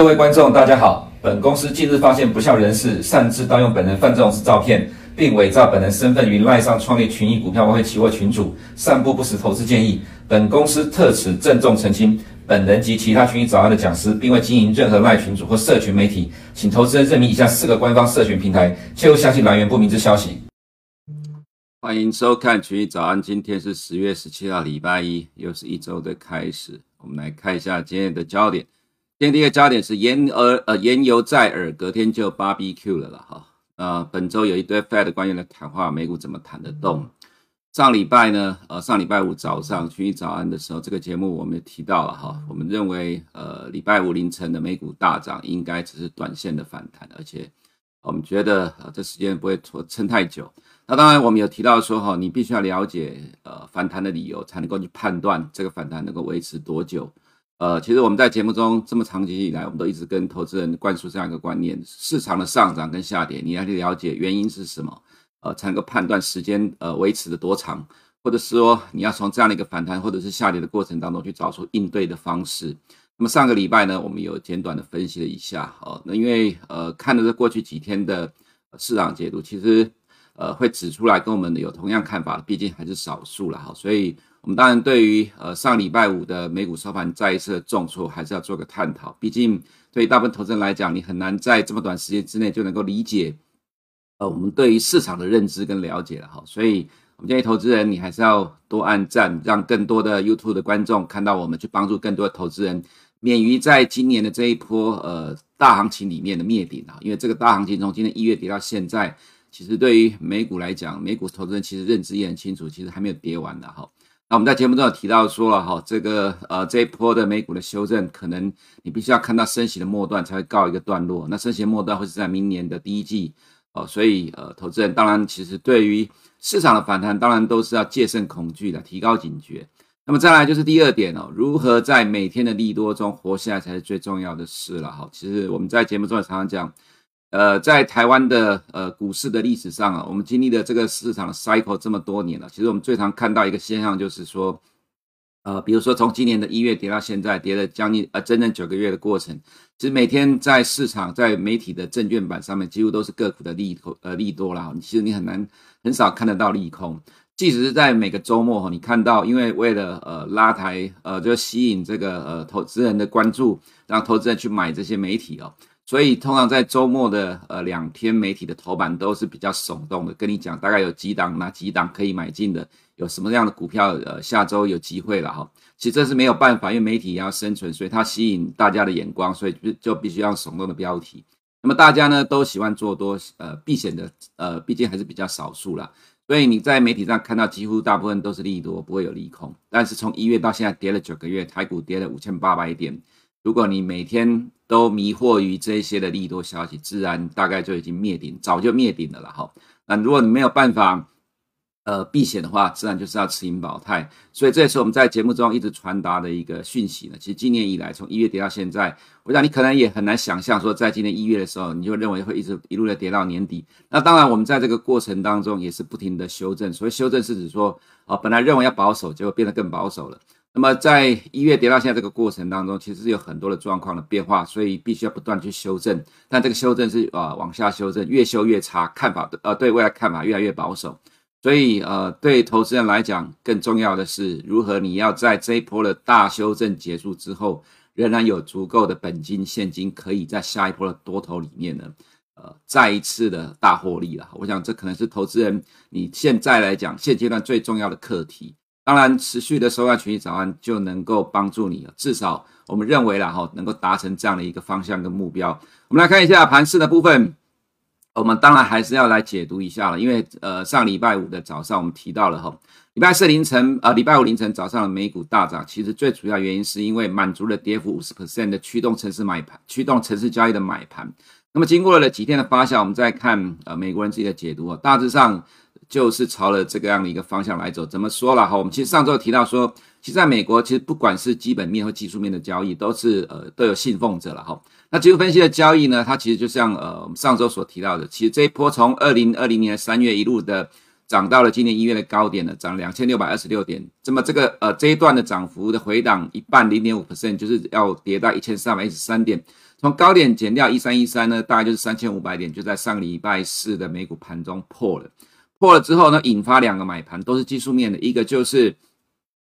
各位观众，大家好。本公司近日发现不肖人士擅自盗用本人范仲式照片，并伪造本人身份于赖上创立群益股票外汇期货群主，散布不实投资建议。本公司特此郑重澄清，本人及其他群益早安的讲师，并未经营任何赖群主或社群媒体，请投资人认明以下四个官方社群平台，切勿相信来源不明之消息。欢迎收看群益早安，今天是十月十七号，礼拜一，又是一周的开始。我们来看一下今天的焦点。今天第一个焦点是盐而呃盐油在耳，隔天就 BBQ 了了哈。呃，本周有一堆 Fed 官员的谈话，美股怎么谈得动？上礼拜呢，呃，上礼拜五早上群益早安的时候，这个节目我们也提到了哈。我们认为，呃，礼拜五凌晨的美股大涨应该只是短线的反弹，而且我们觉得呃这时间不会拖撑太久。那当然，我们有提到说哈，你必须要了解呃反弹的理由，才能够去判断这个反弹能够维持多久。呃，其实我们在节目中这么长期以来，我们都一直跟投资人灌输这样一个观念：市场的上涨跟下跌，你要去了解原因是什么，呃，才能够判断时间呃维持的多长，或者是说你要从这样的一个反弹或者是下跌的过程当中去找出应对的方式。那么上个礼拜呢，我们有简短的分析了一下，哦，那因为呃看了这过去几天的市场解读，其实呃会指出来跟我们有同样看法，毕竟还是少数了哈，所以。我们当然对于呃上礼拜五的美股收盘再一次的重挫，还是要做个探讨。毕竟对于大部分投资人来讲，你很难在这么短时间之内就能够理解，呃，我们对于市场的认知跟了解了哈。所以，我们建议投资人，你还是要多按赞，让更多的 YouTube 的观众看到我们，去帮助更多的投资人，免于在今年的这一波呃大行情里面的灭顶啊。因为这个大行情从今年一月跌到现在，其实对于美股来讲，美股投资人其实认知也很清楚，其实还没有跌完的哈。那我们在节目中有提到说了哈，这个呃这一波的美股的修正，可能你必须要看到升息的末段才会告一个段落。那升息的末段会是在明年的第一季哦，所以呃，投资人当然其实对于市场的反弹，当然都是要戒慎恐惧的，提高警觉。那么再来就是第二点哦，如何在每天的利多中活下来才是最重要的事了哈。其实我们在节目中也常常讲。呃，在台湾的呃股市的历史上啊，我们经历了这个市场的 cycle 这么多年了。其实我们最常看到一个现象，就是说，呃，比如说从今年的一月跌到现在，跌了将近呃整整九个月的过程，其实每天在市场在媒体的证券板上面，几乎都是个股的利空呃利多啦。其实你很难很少看得到利空，即使是在每个周末哈，你看到，因为为了呃拉抬呃就吸引这个呃投资人的关注，让投资人去买这些媒体哦。所以通常在周末的呃两天媒体的头版都是比较耸动的，跟你讲大概有几档哪几档可以买进的，有什么样的股票呃下周有机会了哈。其实这是没有办法，因为媒体要生存，所以它吸引大家的眼光，所以就就必须要耸动的标题。那么大家呢都喜欢做多呃避险的呃，毕竟还是比较少数啦。所以你在媒体上看到几乎大部分都是利多，不会有利空。但是从一月到现在跌了九个月，台股跌了五千八百点。如果你每天都迷惑于这些的利多消息，自然大概就已经灭顶，早就灭顶了啦哈。那如果你没有办法，呃，避险的话，自然就是要持盈保泰。所以这也是我们在节目中一直传达的一个讯息呢。其实今年以来，从一月跌到现在，我想你可能也很难想象说，在今年一月的时候，你就认为会一直一路的跌到年底。那当然，我们在这个过程当中也是不停的修正。所谓修正是指说，啊，本来认为要保守，结果变得更保守了。那么在一月跌到现在这个过程当中，其实是有很多的状况的变化，所以必须要不断去修正。但这个修正是呃往下修正，越修越差，看法呃对未来看法越来越保守。所以呃对投资人来讲，更重要的是如何你要在这一波的大修正结束之后，仍然有足够的本金现金，可以在下一波的多头里面呢，呃再一次的大获利了。我想这可能是投资人你现在来讲现阶段最重要的课题。当然，持续的收看群益早安就能够帮助你，至少我们认为啦哈，能够达成这样的一个方向跟目标。我们来看一下盘势的部分，我们当然还是要来解读一下了，因为呃上礼拜五的早上我们提到了哈，礼拜四凌晨呃礼拜五凌晨早上的美股大涨，其实最主要原因是因为满足了跌幅五十 percent 的驱动城市买盘，驱动城市交易的买盘。那么经过了几天的发酵，我们再看呃美国人自己的解读啊，大致上。就是朝了这个样的一个方向来走。怎么说了哈？我们其实上周提到说，其实在美国，其实不管是基本面或技术面的交易，都是呃都有信奉者了哈。那技术分析的交易呢，它其实就像呃我们上周所提到的，其实这一波从二零二零年三月一路的涨到了今年一月的高点了，涨两千六百二十六点。那么这个呃这一段的涨幅的回档一半零点五 percent，就是要跌到一千三百一十三点。从高点减掉一三一三呢，大概就是三千五百点，就在上礼拜四的美股盘中破了。破了之后呢，引发两个买盘，都是技术面的，一个就是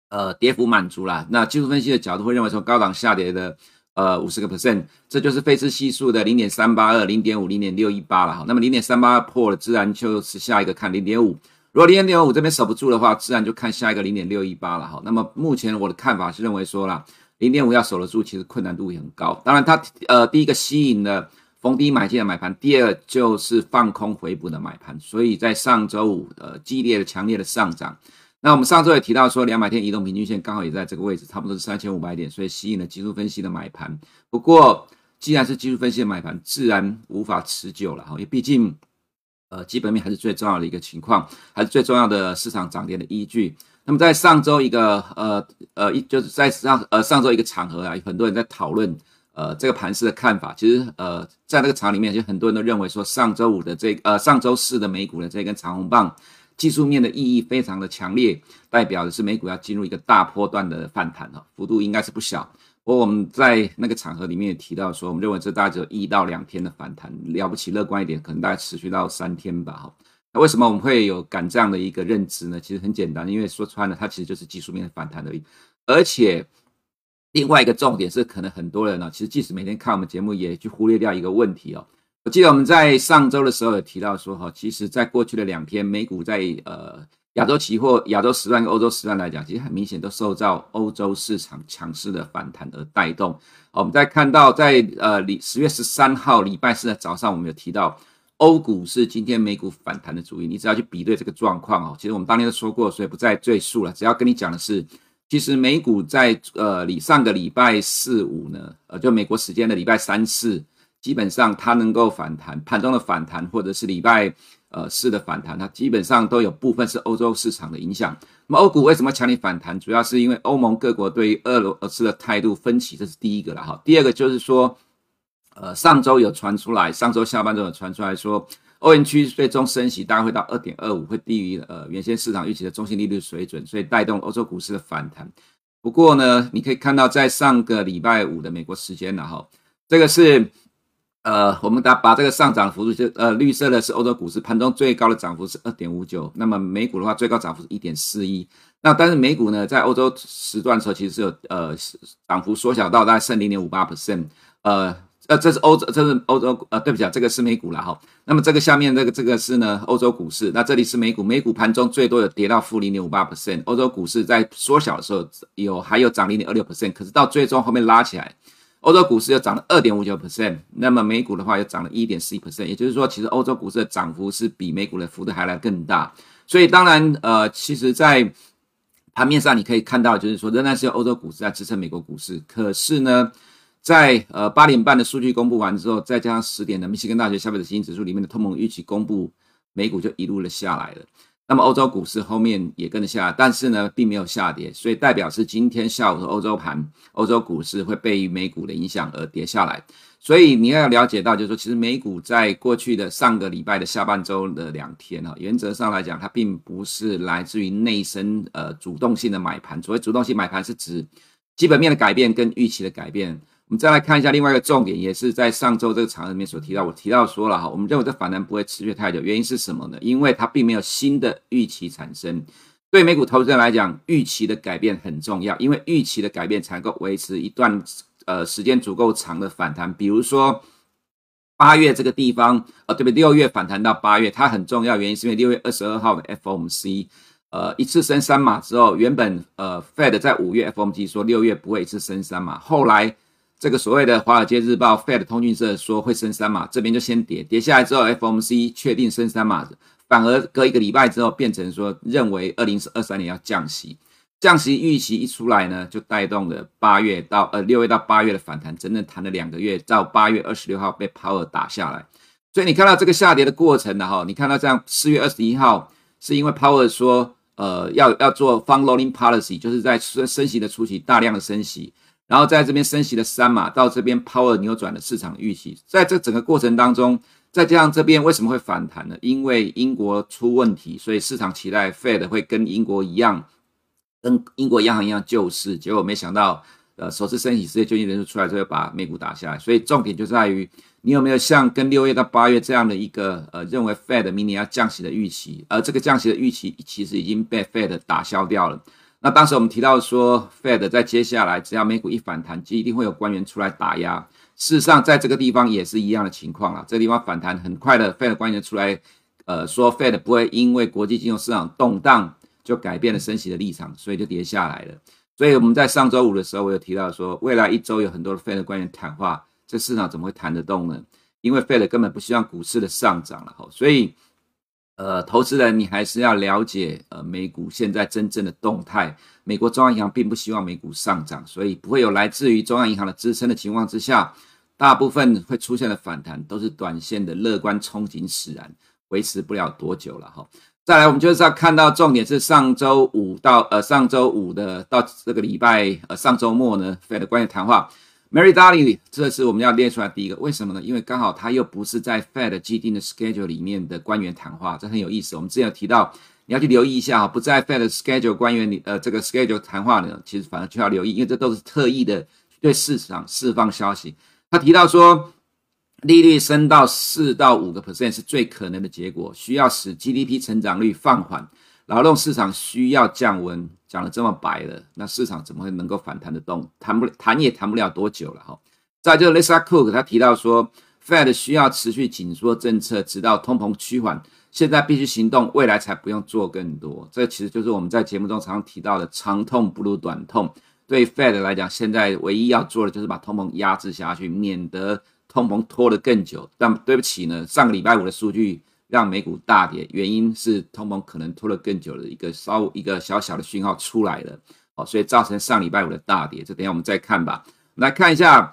呃跌幅满足了。那技术分析的角度会认为说高档下跌的。呃，五十个 percent，这就是费氏系数的零点三八二、零点五、零点六一八了哈。那么零点三八二破了，自然就是下一个看零点五。如果零点五这边守不住的话，自然就看下一个零点六一八了哈。那么目前我的看法是认为说啦，零点五要守得住，其实困难度也很高。当然它，它呃第一个吸引了逢低买进的买盘，第二就是放空回补的买盘。所以在上周五呃激烈的、强烈的上涨。那我们上周也提到说，两百天移动平均线刚好也在这个位置，差不多是三千五百点，所以吸引了技术分析的买盘。不过，既然是技术分析的买盘，自然无法持久了哈，因为毕竟，呃，基本面还是最重要的一个情况，还是最重要的市场涨跌的依据。那么在上周一个呃呃一就是在上呃上周一个场合啊，很多人在讨论呃这个盘势的看法。其实呃在那个场里面，就很多人都认为说，上周五的这呃上周四的美股的这根长红棒。技术面的意义非常的强烈，代表的是美股要进入一个大波段的反弹哈，幅度应该是不小。不过我们在那个场合里面也提到说，我们认为这大概只有一到两天的反弹，了不起乐观一点，可能大概持续到三天吧哈。那为什么我们会有敢这样的一个认知呢？其实很简单，因为说穿了，它其实就是技术面的反弹而已。而且另外一个重点是，可能很多人呢，其实即使每天看我们节目，也去忽略掉一个问题哦。我记得我们在上周的时候有提到说，哈，其实，在过去的两天，美股在呃亚洲期货、亚洲时段跟欧洲时段来讲，其实很明显都受到欧洲市场强势的反弹而带动。我们在看到在呃十月十三号礼拜四的早上，我们有提到欧股是今天美股反弹的主因。你只要去比对这个状况哦，其实我们当天都说过，所以不再赘述了。只要跟你讲的是，其实美股在呃礼上个礼拜四五呢，呃，就美国时间的礼拜三四。基本上它能够反弹，盘中的反弹，或者是礼拜呃四的反弹，它基本上都有部分是欧洲市场的影响。那么欧股为什么强力反弹？主要是因为欧盟各国对于俄罗斯的态度分歧，这是第一个了哈。第二个就是说，呃，上周有传出来，上周下半周有传出来说，欧元区最终升息大概会到二点二五，会低于呃原先市场预期的中性利率水准，所以带动欧洲股市的反弹。不过呢，你可以看到在上个礼拜五的美国时间，然后这个是。呃，我们把把这个上涨幅度就呃绿色的是欧洲股市盘中最高的涨幅是二点五九，那么美股的话最高涨幅是一点四一。那但是美股呢，在欧洲时段的时候其实是有呃涨幅缩小到大概剩零点五八 percent。呃呃，这是欧洲，这是欧洲呃，对不起啊，这个是美股了哈。那么这个下面这个这个是呢欧洲股市，那这里是美股，美股盘中最多有跌到负零点五八 percent，欧洲股市在缩小的时候有还有涨零点二六 percent，可是到最终后面拉起来。欧洲股市又涨了二点五九 percent，那么美股的话又涨了一点四一 percent，也就是说，其实欧洲股市的涨幅是比美股的幅度还来更大。所以当然，呃，其实，在盘面上你可以看到，就是说仍然是由欧洲股市在支撑美国股市。可是呢，在呃八点半的数据公布完之后，再加上十点的密西根大学消费者信心指数里面的通膨预期公布，美股就一路的下来了。那么欧洲股市后面也跟着下来，但是呢，并没有下跌，所以代表是今天下午的欧洲盘，欧洲股市会被美股的影响而跌下来。所以你要了解到，就是说，其实美股在过去的上个礼拜的下半周的两天哈，原则上来讲，它并不是来自于内生呃主动性的买盘。所谓主动性买盘，是指基本面的改变跟预期的改变。我们再来看一下另外一个重点，也是在上周这个场合里面所提到，我提到说了哈，我们认为这反弹不会持续太久，原因是什么呢？因为它并没有新的预期产生。对美股投资人来讲，预期的改变很重要，因为预期的改变才能够维持一段呃时间足够长的反弹。比如说八月这个地方，呃，对不对？六月反弹到八月，它很重要，原因是因为六月二十二号的 FOMC，呃，一次升三码之后，原本呃 Fed 在五月 FOMC 说六月不会一次升三码，后来。这个所谓的《华尔街日报》Fed 通讯社说会升三码，这边就先跌，跌下来之后，FOMC 确定升三码，反而隔一个礼拜之后变成说认为二零二三年要降息，降息预期一出来呢，就带动了八月到呃六月到八月的反弹，整整弹了两个月，到八月二十六号被 Powell 打下来，所以你看到这个下跌的过程的哈，你看到这样四月二十一号是因为 Powell 说呃要要做 Fund Loading Policy，就是在升升息的初期大量的升息。然后在这边升息了三码，到这边 Powell 扭转了市场预期，在这整个过程当中，再加上这边为什么会反弹呢？因为英国出问题，所以市场期待 Fed 会跟英国一样，跟英国央行一样救市。结果没想到，呃，首次升息失业救济人数出来之后，把美股打下来。所以重点就在于，你有没有像跟六月到八月这样的一个呃，认为 Fed 明年要降息的预期？而这个降息的预期其实已经被 Fed 打消掉了。那当时我们提到说，Fed 在接下来只要美股一反弹，就一定会有官员出来打压。事实上，在这个地方也是一样的情况啊。这个地方反弹很快的，Fed 官员出来，呃，说 Fed 不会因为国际金融市场动荡就改变了升息的立场，所以就跌下来了。所以我们在上周五的时候，我有提到说，未来一周有很多的 Fed 官员谈话，这市场怎么会谈得动呢？因为 Fed 根本不希望股市的上涨了哈。所以，呃，投资人你还是要了解呃美股现在真正的动态。美国中央银行并不希望美股上涨，所以不会有来自于中央银行的支撑的情况之下，大部分会出现的反弹都是短线的乐观憧憬使然，维持不了多久了哈。再来，我们就是要看到重点是上周五到呃上周五的到这个礼拜呃上周末呢，Fed 官员谈话，Mary Daly，这是我们要列出来第一个，为什么呢？因为刚好他又不是在 Fed 既定的 schedule 里面的官员谈话，这很有意思。我们之前有提到。你要去留意一下哈，不在 Fed schedule 官员里，呃，这个 schedule 谈话呢，其实反而就要留意，因为这都是特意的对市场释放消息。他提到说，利率升到四到五个 percent 是最可能的结果，需要使 GDP 成长率放缓，劳动市场需要降温。讲得这么白了，那市场怎么会能够反弹得动？谈不谈也谈不了多久了哈。再就是 Lisa Cook 他提到说，Fed 需要持续紧缩政策，直到通膨趋缓。现在必须行动，未来才不用做更多。这其实就是我们在节目中常常提到的“长痛不如短痛”。对 Fed 来讲，现在唯一要做的就是把通膨压制下去，免得通膨拖得更久。但对不起呢，上个礼拜五的数据让美股大跌，原因是通膨可能拖了更久的一个稍一个小小的讯号出来了，哦，所以造成上礼拜五的大跌。这等下我们再看吧。来看一下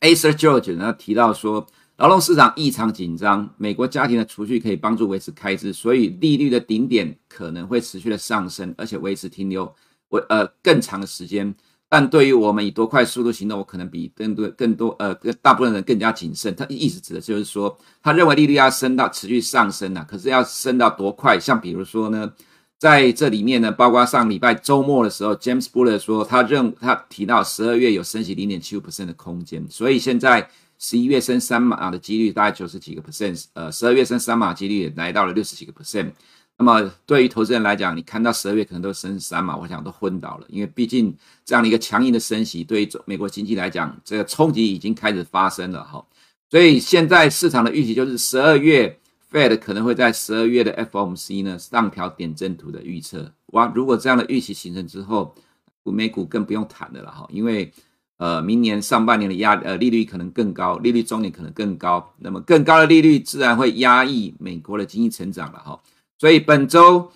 Acer George 呢提到说。劳动市场异常紧张，美国家庭的储蓄可以帮助维持开支，所以利率的顶点可能会持续的上升，而且维持停留为呃更长的时间。但对于我们以多快速度行动，我可能比更多更多呃大部分人更加谨慎。他意思指的就是说，他认为利率要升到持续上升啊，可是要升到多快？像比如说呢，在这里面呢，包括上礼拜周末的时候，James Buller 说他认他提到十二月有升息零点七五 percent 的空间，所以现在。十一月升三码的几率大概九十几个 percent，呃，十二月升三码几率也来到了六十几个 percent。那么对于投资人来讲，你看到十二月可能都升三嘛，我想都昏倒了，因为毕竟这样的一个强硬的升息，对于美国经济来讲，这个冲击已经开始发生了哈。所以现在市场的预期就是十二月 Fed 可能会在十二月的 FOMC 呢上调点阵图的预测。哇，如果这样的预期形成之后，美股更不用谈的了哈，因为。呃，明年上半年的压呃利率可能更高，利率终点可能更高，那么更高的利率自然会压抑美国的经济成长了哈。所以本周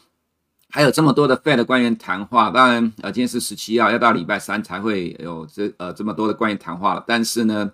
还有这么多的 Fed 官员谈话，当然呃今天是十七号，要到礼拜三才会有这呃这么多的官员谈话了，但是呢。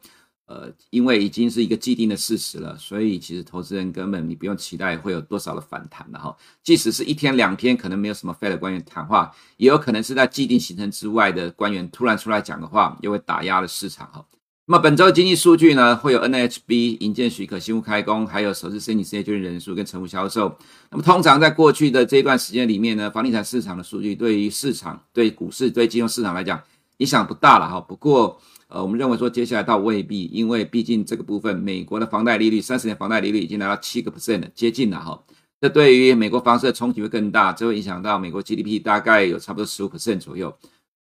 呃，因为已经是一个既定的事实了，所以其实投资人根本你不用期待会有多少的反弹了哈。即使是一天两天，可能没有什么 Fed 官员谈话，也有可能是在既定行程之外的官员突然出来讲的话，又会打压了市场哈。那么本周经济数据呢，会有 NHB 营建许可、新屋开工，还有首次申请失业救济人数跟成屋销售。那么通常在过去的这一段时间里面呢，房地产市场的数据对于市场、对股市、对金融市场来讲影响不大了哈。不过，呃，我们认为说接下来倒未必，因为毕竟这个部分，美国的房贷利率，三十年房贷利率已经来到七个 percent，接近了哈。这对于美国房市的冲击会更大，这会影响到美国 GDP 大概有差不多十五 percent 左右。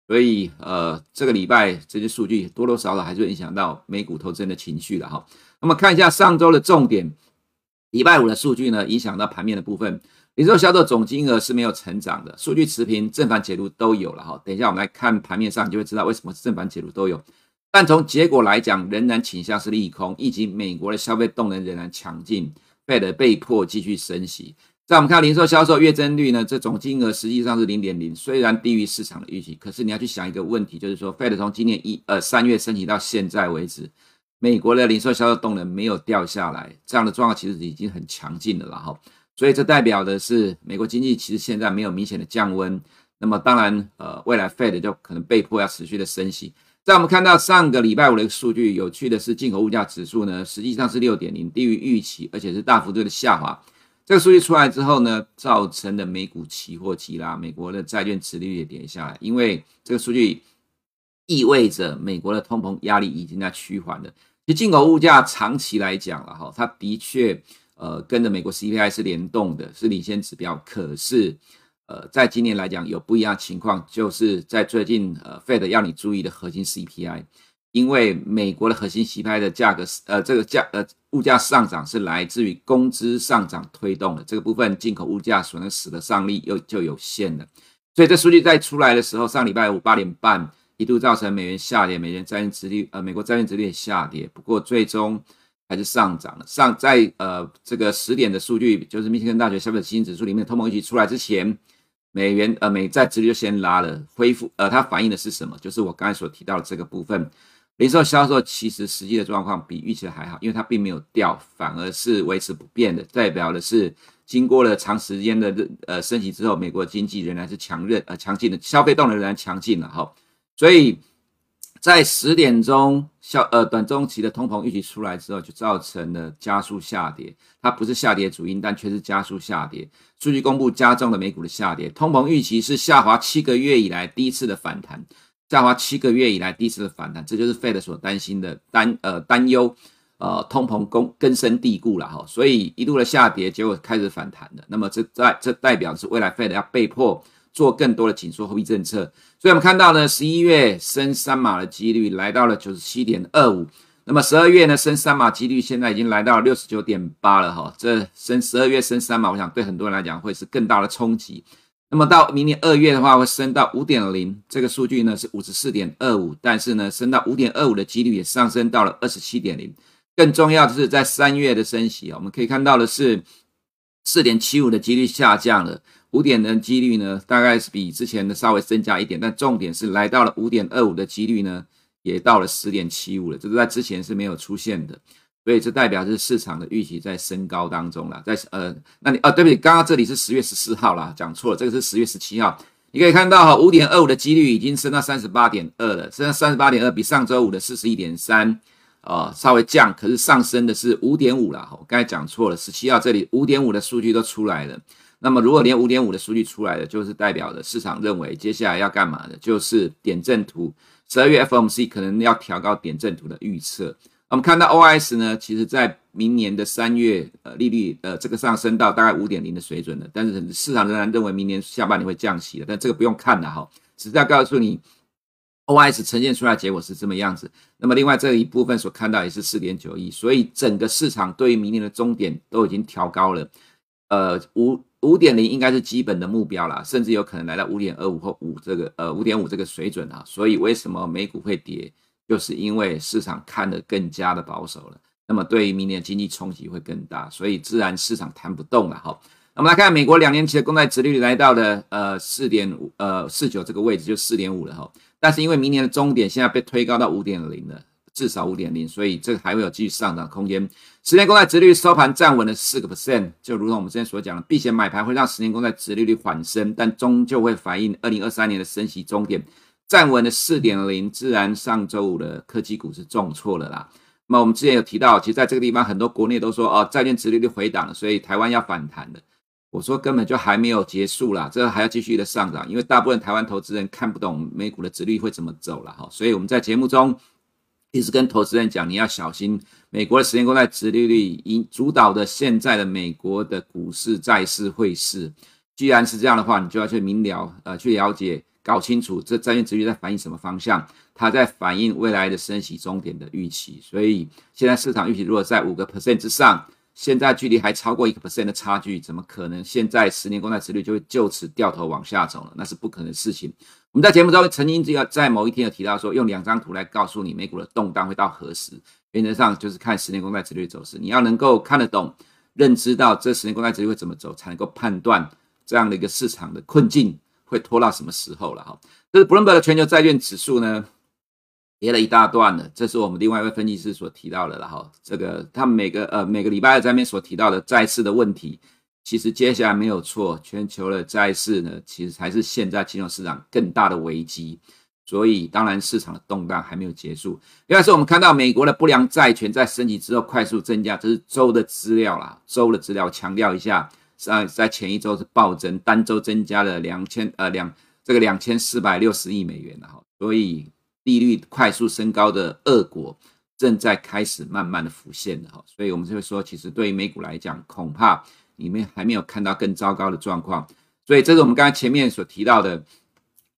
所以，呃，这个礼拜这些数据多多少少还是影响到美股投资人的情绪的哈。那么看一下上周的重点，礼拜五的数据呢，影响到盘面的部分，零售销售总金额是没有成长的，数据持平，正反解读都有了哈。等一下我们来看盘面上，你就会知道为什么正反解读都有。但从结果来讲，仍然倾向是利空，以及美国的消费动能仍然强劲，Fed 被迫继续升息。在我们看零售销售月增率呢，这总金额实际上是零点零，虽然低于市场的预期，可是你要去想一个问题，就是说 Fed 从今年一呃三月升息到现在为止，美国的零售销售动能没有掉下来，这样的状况其实已经很强劲了了哈。所以这代表的是美国经济其实现在没有明显的降温。那么当然呃，未来 Fed 就可能被迫要持续的升息。在我们看到上个礼拜五的一个数据，有趣的是进口物价指数呢，实际上是六点零，低于预期，而且是大幅度的下滑。这个数据出来之后呢，造成的美股期货急拉，美国的债券殖利率也跌下来，因为这个数据意味着美国的通膨压力已经在趋缓了。其实进口物价长期来讲了哈，它的确呃跟着美国 CPI 是联动的，是领先指标。可是呃在今年来讲有不一样情况，就是在最近呃 Fed 要你注意的核心 CPI。因为美国的核心 CPI 的价格，呃，这个价，呃，物价上涨是来自于工资上涨推动的，这个部分进口物价所能使得上力又就有限了。所以这数据在出来的时候，上礼拜五八点半一度造成美元下跌，美元债券殖率，呃，美国债券殖利率下跌，不过最终还是上涨了。上在呃这个十点的数据，就是密歇根大学消费者信心指数里面通膨预期出来之前，美元呃美债殖利率就先拉了，恢复，呃，它反映的是什么？就是我刚才所提到的这个部分。零售销售其实实际的状况比预期的还好，因为它并没有掉，反而是维持不变的，代表的是经过了长时间的呃升级之后，美国经济仍然是强韧呃强劲的，消费动能仍然强劲了哈。所以在十点钟消呃短中期的通膨预期出来之后，就造成了加速下跌。它不是下跌主因，但却是加速下跌。数据公布加重了美股的下跌，通膨预期是下滑七个月以来第一次的反弹。下滑七个月以来第一次的反弹，这就是 Fed 所担心的担呃担忧，呃通膨根根深蒂固了哈，所以一度的下跌，结果开始反弹的。那么这代这代表是未来 Fed 要被迫做更多的紧缩货币政策。所以我们看到呢，十一月升三码的几率来到了九十七点二五，那么十二月呢升三码几率现在已经来到六十九点八了哈。这升十二月升三码，我想对很多人来讲会是更大的冲击。那么到明年二月的话，会升到五点零，这个数据呢是五十四点二五，但是呢，升到五点二五的几率也上升到了二十七点零。更重要的是，在三月的升息啊，我们可以看到的是四点七五的几率下降了，五点的几率呢，大概是比之前的稍微增加一点，但重点是来到了五点二五的几率呢，也到了十点七五了，这个在之前是没有出现的。所以这代表是市场的预期在升高当中了，在呃，那你啊，对不起，刚刚这里是十月十四号啦，讲错了，这个是十月十七号。你可以看到哈，五点二五的几率已经升到三十八点二了，升到三十八点二，比上周五的四十一点三，啊，稍微降，可是上升的是五点五了。我刚才讲错了，十七号这里五点五的数据都出来了。那么如果连五点五的数据出来了，就是代表的市场认为接下来要干嘛的，就是点阵图，十二月 FOMC 可能要调高点阵图的预测。我们看到 OIS 呢，其实在明年的三月，呃，利率呃这个上升到大概五点零的水准了，但是市场仍然认为明年下半年会降息的，但这个不用看了哈，只是要告诉你，OIS 呈现出来结果是这么样子。那么另外这一部分所看到也是四点九亿，所以整个市场对于明年的终点都已经调高了，呃五五点零应该是基本的目标啦，甚至有可能来到五点二五或五这个呃五点五这个水准啊，所以为什么美股会跌？就是因为市场看得更加的保守了，那么对于明年经济冲击会更大，所以自然市场弹不动了哈。那么来看美国两年期的公债殖利率来到了呃四点五呃四九这个位置就四点五了哈，但是因为明年的终点现在被推高到五点零了，至少五点零，所以这个还会有继续上涨空间。十年公债殖利率收盘站稳了四个 percent，就如同我们之前所讲的，避险买盘会让十年公债殖利率缓升，但终究会反映二零二三年的升息终点。站稳了四点零，自然上周五的科技股是重挫了啦。那么我们之前有提到，其实在这个地方，很多国内都说哦，债券殖利率回档了，所以台湾要反弹的。我说根本就还没有结束啦，这个还要继续的上涨，因为大部分台湾投资人看不懂美股的殖利率会怎么走了哈。所以我们在节目中一直跟投资人讲，你要小心美国的十年公债殖利率引主导的现在的美国的股市、债市、汇市。既然是这样的话，你就要去明了呃，去了解。搞清楚这债券殖率在反映什么方向，它在反映未来的升息终点的预期。所以现在市场预期如果在五个 percent 之上，现在距离还超过一个 percent 的差距，怎么可能现在十年公债殖率就会就此掉头往下走了？那是不可能的事情。我们在节目中曾经这个在某一天有提到说，用两张图来告诉你美股的动荡会到何时。原则上就是看十年公债殖率走势，你要能够看得懂、认知到这十年公债殖率会怎么走，才能够判断这样的一个市场的困境。会拖到什么时候了哈？这是 Bloomberg 的全球债券指数呢，跌了一大段了。这是我们另外一位分析师所提到的了哈。这个他们每个呃每个礼拜二在那边所提到的债市的问题，其实接下来没有错，全球的债市呢，其实才是现在金融市场更大的危机。所以当然市场的动荡还没有结束。另外是我们看到美国的不良债权在升级之后快速增加，这是周的资料啦，周的资料强调一下，在在前一周是暴增，单周增加了两千呃两这个两千四百六十亿美元了哈，所以利率快速升高的恶果正在开始慢慢的浮现了哈，所以我们就会说，其实对于美股来讲，恐怕你们还没有看到更糟糕的状况，所以这是我们刚才前面所提到的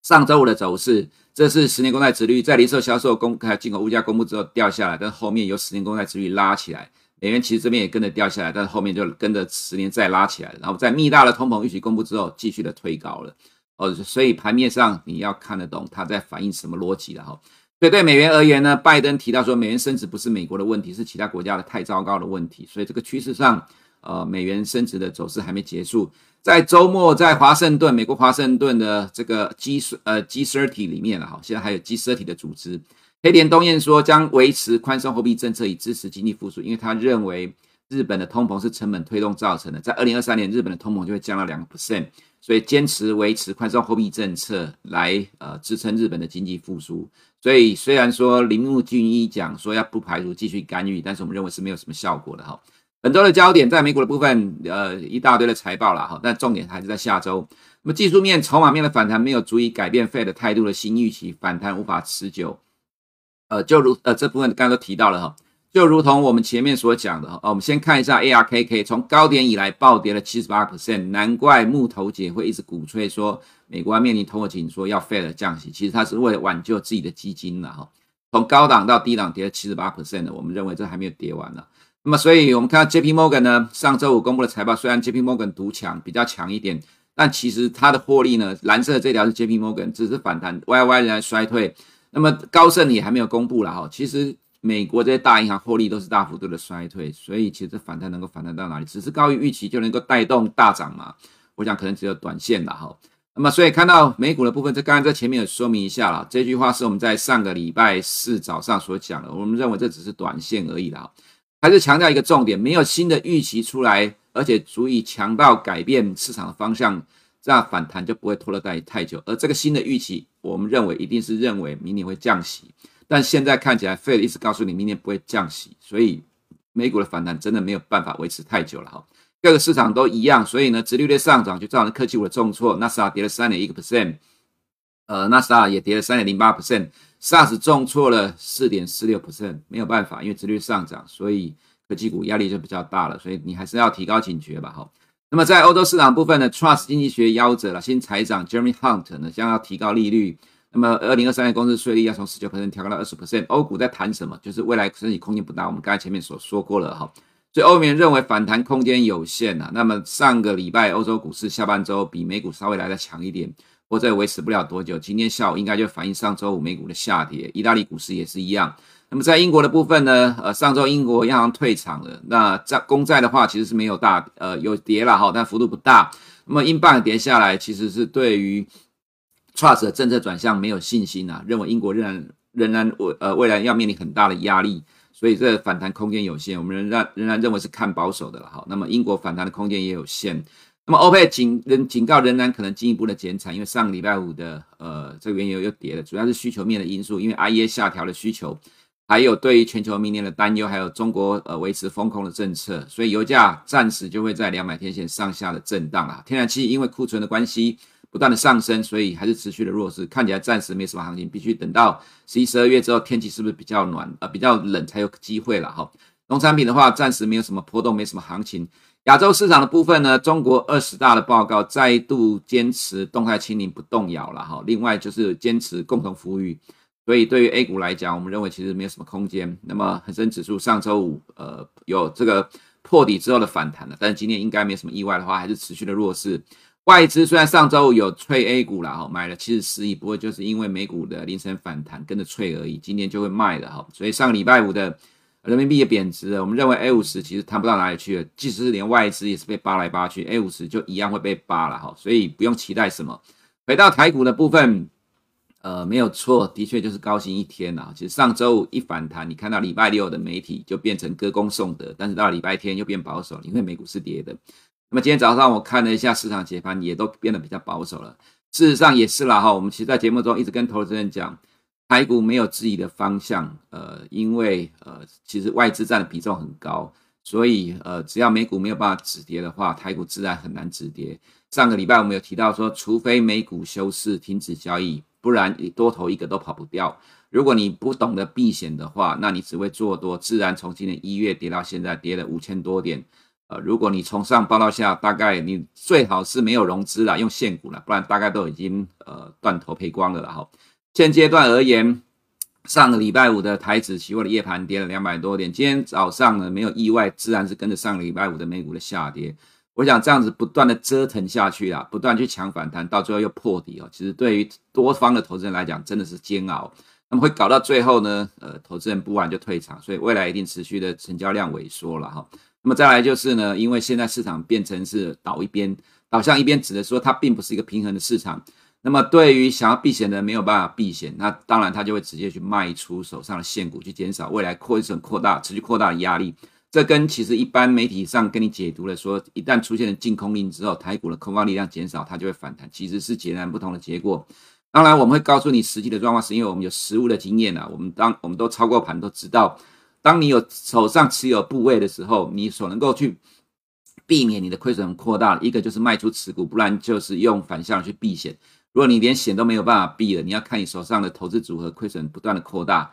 上周五的走势。这是十年公债殖率在零售销售公开进口物价公布之后掉下来，但后面由十年公债殖率拉起来，美元其实这边也跟着掉下来，但是后面就跟着十年再拉起来，然后在密大的通膨预期公布之后，继续的推高了。哦，所以盘面上你要看得懂它在反映什么逻辑了哈。所以对美元而言呢，拜登提到说美元升值不是美国的问题，是其他国家的太糟糕的问题，所以这个趋势上，呃，美元升值的走势还没结束。在周末，在华盛顿，美国华盛顿的这个 G 呃 G30 里面了哈，现在还有 G30 的组织。黑田东彦说将维持宽松货币政策以支持经济复苏，因为他认为日本的通膨是成本推动造成的，在二零二三年日本的通膨就会降到两个 percent，所以坚持维持宽松货币政策来呃支撑日本的经济复苏。所以虽然说铃木俊一讲说要不排除继续干预，但是我们认为是没有什么效果的哈。本周的焦点在美股的部分，呃，一大堆的财报了哈，但重点还是在下周。那么技术面、筹码面的反弹没有足以改变 Fed 态度的新预期，反弹无法持久。呃，就如呃这部分刚刚都提到了哈，就如同我们前面所讲的哈，我们先看一下 ARKK 从高点以来暴跌了七十八 percent，难怪木头姐会一直鼓吹说美国要面临通货紧缩，要 Fed 降息，其实它是为了挽救自己的基金了哈。从高档到低档跌了七十八 percent 的，我们认为这还没有跌完呢。那么，所以我们看到 J P Morgan 呢，上周五公布的财报，虽然 J P Morgan 独强，比较强一点，但其实它的获利呢，蓝色的这条是 J P Morgan，只是反弹，Y Y 仍然衰退。那么高盛也还没有公布了哈，其实美国这些大银行获利都是大幅度的衰退，所以其实反弹能够反弹到哪里？只是高于预期就能够带动大涨嘛？我想可能只有短线了哈。那么，所以看到美股的部分，这刚刚在前面有说明一下了，这句话是我们在上个礼拜四早上所讲的，我们认为这只是短线而已的哈。还是强调一个重点，没有新的预期出来，而且足以强到改变市场的方向，这样反弹就不会拖得太太久。而这个新的预期，我们认为一定是认为明年会降息，但现在看起来，Fed 一直告诉你明年不会降息，所以美股的反弹真的没有办法维持太久了哈。各个市场都一样，所以呢，殖利率上涨就造成科技股的重挫，纳斯达克跌了三点一个 percent，呃，纳斯达克也跌了三点零八 percent。SARS 重挫了四点四六 percent，没有办法，因为殖利率上涨，所以科技股压力就比较大了，所以你还是要提高警觉吧，哈。那么在欧洲市场部分呢，Trust 经济学夭折了，新财长 Jeremy Hunt 呢将要提高利率，那么二零二三年公司税率要从十九 percent 调高到二十 percent。欧股在谈什么？就是未来升息空间不大，我们刚才前面所说过了，哈。所以欧美人认为反弹空间有限啊。那么上个礼拜欧洲股市下半周比美股稍微来的强一点。或者维持不了多久，今天下午应该就反映上周五美股的下跌，意大利股市也是一样。那么在英国的部分呢，呃，上周英国央行退场了，那债公债的话其实是没有大，呃，有跌了哈，但幅度不大。那么英镑跌下来，其实是对于 Truss 的政策转向没有信心啊，认为英国仍然仍然未呃未来要面临很大的压力，所以这反弹空间有限，我们仍然仍然认为是看保守的了哈。那么英国反弹的空间也有限。那么，欧佩警仍警告，仍然可能进一步的减产，因为上个礼拜五的呃，这个原油又跌了，主要是需求面的因素，因为 IEA 下调了需求，还有对于全球明年的担忧，还有中国呃维持封控的政策，所以油价暂时就会在两百天线上下的震荡啊。天然气因为库存的关系不断的上升，所以还是持续的弱势，看起来暂时没什么行情，必须等到十一、十二月之后，天气是不是比较暖呃比较冷才有机会了哈。农产品的话，暂时没有什么波动，没什么行情。亚洲市场的部分呢，中国二十大的报告再度坚持动态清零不动摇了哈。另外就是坚持共同富裕，所以对于 A 股来讲，我们认为其实没有什么空间。那么恒生指数上周五呃有这个破底之后的反弹了，但是今天应该没什么意外的话，还是持续的弱势。外资虽然上周五有吹 A 股了哈，买了七十四亿，不过就是因为美股的凌晨反弹跟着吹而已，今天就会卖了哈。所以上个礼拜五的。人民币也贬值了，我们认为 A 五十其实谈不到哪里去了，即使是连外资也是被扒来扒去，A 五十就一样会被扒了哈，所以不用期待什么。回到台股的部分，呃，没有错，的确就是高兴一天呐。其实上周五一反弹，你看到礼拜六的媒体就变成歌功颂德，但是到礼拜天又变保守，因为美股是跌的。那么今天早上我看了一下市场解盘，也都变得比较保守了。事实上也是啦哈，我们其实，在节目中一直跟投资人讲，台股没有自己的方向，呃，因为呃，其实外资占的比重很高，所以呃，只要美股没有办法止跌的话，台股自然很难止跌。上个礼拜我们有提到说，除非美股休市停止交易，不然你多头一个都跑不掉。如果你不懂得避险的话，那你只会做多，自然从今年一月跌到现在跌了五千多点。呃，如果你从上报到下，大概你最好是没有融资了，用现股了，不然大概都已经呃断头赔光了啦哈。现阶段而言，上个礼拜五的台指期货的夜盘跌了两百多点，今天早上呢没有意外，自然是跟着上个礼拜五的美股的下跌。我想这样子不断的折腾下去啊，不断去抢反弹，到最后又破底哦。其实对于多方的投资人来讲，真的是煎熬。那么会搞到最后呢，呃，投资人不玩就退场，所以未来一定持续的成交量萎缩了哈。那么再来就是呢，因为现在市场变成是倒一边，倒向一边，指的说它并不是一个平衡的市场。那么对于想要避险的人没有办法避险，那当然他就会直接去卖出手上的现股，去减少未来亏损扩大、持续扩大的压力。这跟其实一般媒体上跟你解读的说，一旦出现了禁空令之后，台股的空方力量减少，它就会反弹，其实是截然不同的结果。当然，我们会告诉你实际的状况，是因为我们有实物的经验啊。我们当我们都操过盘，都知道，当你有手上持有部位的时候，你所能够去避免你的亏损扩大，一个就是卖出持股，不然就是用反向去避险。如果你连险都没有办法避了，你要看你手上的投资组合亏损不断的扩大。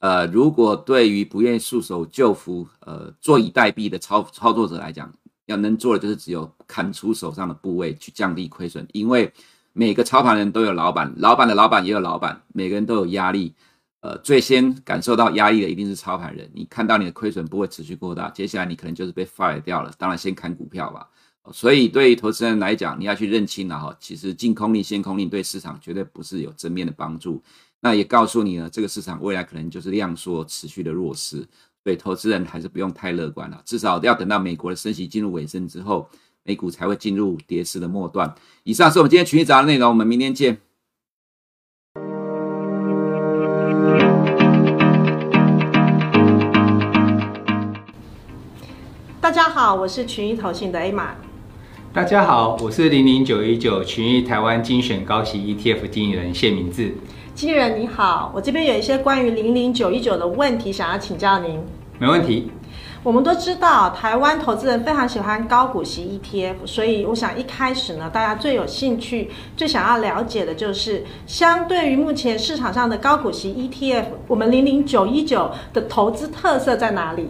呃，如果对于不愿意束手就擒、呃坐以待毙的操操作者来讲，要能做的就是只有砍出手上的部位去降低亏损，因为每个操盘人都有老板，老板的老板也有老板，每个人都有压力。呃，最先感受到压力的一定是操盘人。你看到你的亏损不会持续过大，接下来你可能就是被 fire 掉了。当然，先砍股票吧。所以，对于投资人来讲，你要去认清了哈，其实净空令、限空令对市场绝对不是有正面的帮助。那也告诉你呢，这个市场未来可能就是量缩持续的弱势，所以投资人还是不用太乐观了。至少要等到美国的升息进入尾声之后，美股才会进入跌势的末段。以上是我们今天群益早的内容，我们明天见。大家好，我是群益投信的 A 玛。大家好，我是零零九一九群益台湾精选高息 ETF 经理人谢明志。经理人你好，我这边有一些关于零零九一九的问题想要请教您。没问题。我们都知道，台湾投资人非常喜欢高股息 ETF，所以我想一开始呢，大家最有兴趣、最想要了解的就是，相对于目前市场上的高股息 ETF，我们零零九一九的投资特色在哪里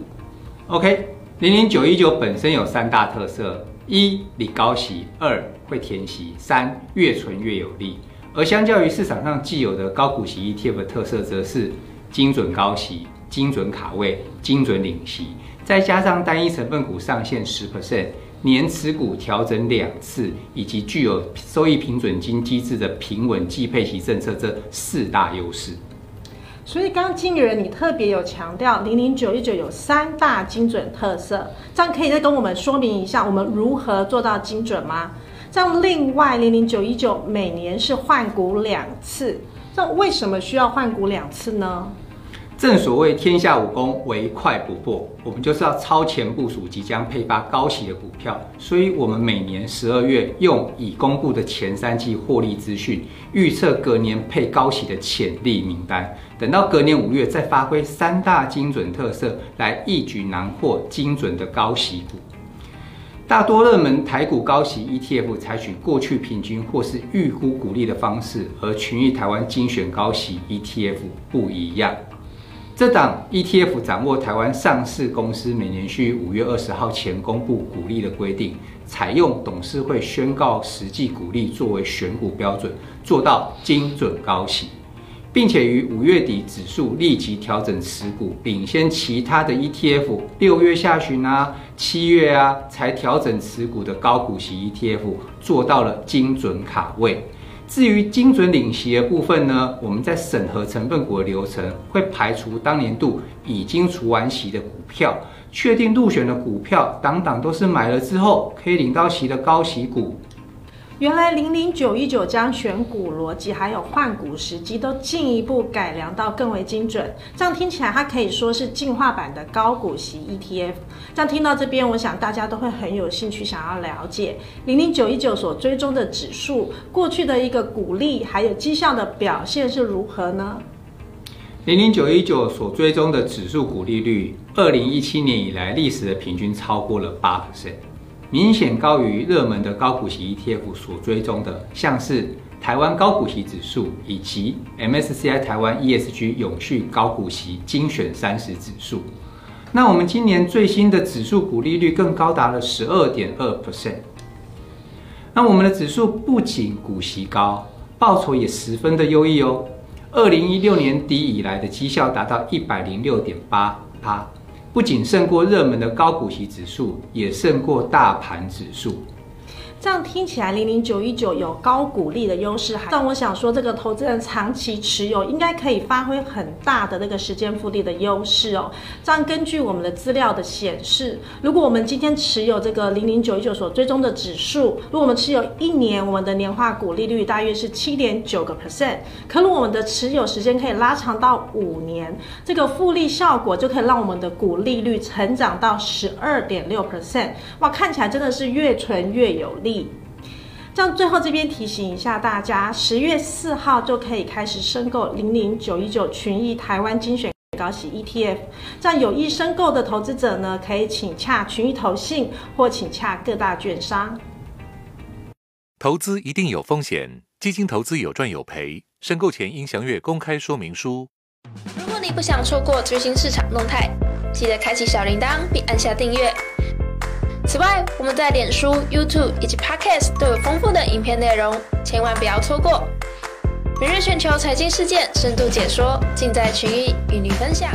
？OK，零零九一九本身有三大特色：一、你高息；二、会填息；三、越存越有利。而相较于市场上既有的高股息 ETF 的特色，则是精准高息、精准卡位、精准领息，再加上单一成分股上限十 percent、年持股调整两次，以及具有收益平准金机制的平稳季配息政策这四大优势。所以，刚刚经理人你特别有强调，零零九一九有三大精准特色，这样可以再跟我们说明一下，我们如何做到精准吗？这样另外零零九一九每年是换股两次，这为什么需要换股两次呢？正所谓天下武功，唯快不破。我们就是要超前部署即将配发高息的股票，所以我们每年十二月用已公布的前三季获利资讯，预测隔年配高息的潜力名单。等到隔年五月再发挥三大精准特色，来一举囊获精准的高息股。大多热门台股高息 ETF 采取过去平均或是预估股利的方式，而群益台湾精选高息 ETF 不一样。这档 ETF 掌握台湾上市公司每年需五月二十号前公布股利的规定，采用董事会宣告实际股利作为选股标准，做到精准高息。并且于五月底指数立即调整持股，领先其他的 ETF。六月下旬啊，七月啊才调整持股的高股息 ETF 做到了精准卡位。至于精准领息的部分呢，我们在审核成分股的流程会排除当年度已经除完息的股票，确定入选的股票档档都是买了之后可以领到息的高息股。原来零零九一九将选股逻辑还有换股时机都进一步改良到更为精准，这样听起来它可以说是进化版的高股息 ETF。这样听到这边，我想大家都会很有兴趣想要了解零零九一九所追踪的指数过去的一个股利还有绩效的表现是如何呢？零零九一九所追踪的指数股利率，二零一七年以来历史的平均超过了八 percent。明显高于热门的高股息 ETF 所追踪的，像是台湾高股息指数以及 MSCI 台湾 ESG 永续高股息精选三十指数。那我们今年最新的指数股利率更高达了十二点二 percent。那我们的指数不仅股息高，报酬也十分的优异哦。二零一六年底以来的绩效达到一百零六点八趴。不仅胜过热门的高股息指数，也胜过大盘指数。这样听起来，零零九一九有高股利的优势，但我想说，这个投资人长期持有应该可以发挥很大的那个时间复利的优势哦。这样根据我们的资料的显示，如果我们今天持有这个零零九一九所追踪的指数，如果我们持有一年，我们的年化股利率大约是七点九个 percent。可如果我们的持有时间可以拉长到五年，这个复利效果就可以让我们的股利率成长到十二点六 percent。哇，看起来真的是越存越有利。这样，最后这边提醒一下大家，十月四号就可以开始申购零零九一九群益台湾精选高息 ETF。这样有意申购的投资者呢，可以请洽群益投信或请洽各大券商。投资一定有风险，基金投资有赚有赔，申购前应详阅公开说明书。如果你不想错过最新市场动态，记得开启小铃铛并按下订阅。此外，我们在脸书、YouTube 以及 Podcast 都有丰富的影片内容，千万不要错过。每日全球财经事件深度解说，尽在群益与您分享。